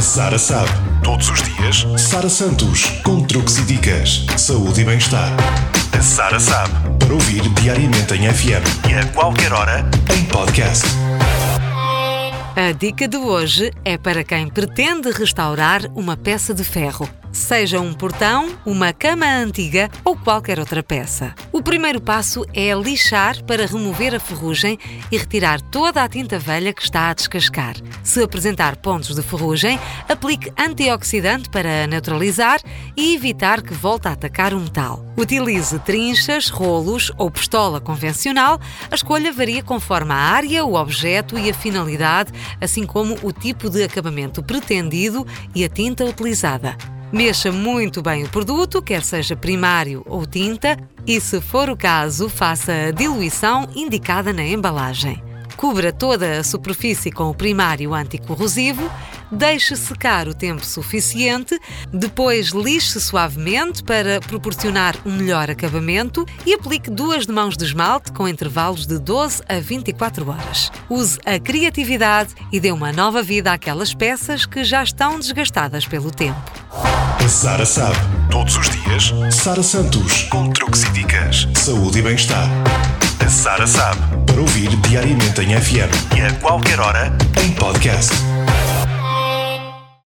A Sara sabe. Todos os dias, Sara Santos, com truques e dicas, saúde e bem-estar. A Sara sabe. Para ouvir diariamente em FM e a qualquer hora em podcast. A dica de hoje é para quem pretende restaurar uma peça de ferro seja um portão, uma cama antiga ou qualquer outra peça. O primeiro passo é lixar para remover a ferrugem e retirar toda a tinta velha que está a descascar. Se apresentar pontos de ferrugem, aplique antioxidante para neutralizar e evitar que volte a atacar o metal. Utilize trinchas, rolos ou pistola convencional. A escolha varia conforme a área, o objeto e a finalidade, assim como o tipo de acabamento pretendido e a tinta utilizada. Mexa muito bem o produto, quer seja primário ou tinta, e se for o caso, faça a diluição indicada na embalagem. Cubra toda a superfície com o primário anticorrosivo, deixe secar o tempo suficiente, depois lixe suavemente para proporcionar um melhor acabamento e aplique duas de mãos de esmalte com intervalos de 12 a 24 horas. Use a criatividade e dê uma nova vida àquelas peças que já estão desgastadas pelo tempo. A Sara sabe. Todos os dias, Sara Santos, com truques e dicas, saúde e bem-estar. A Sara sabe. Para ouvir diariamente em FM e a qualquer hora em podcast.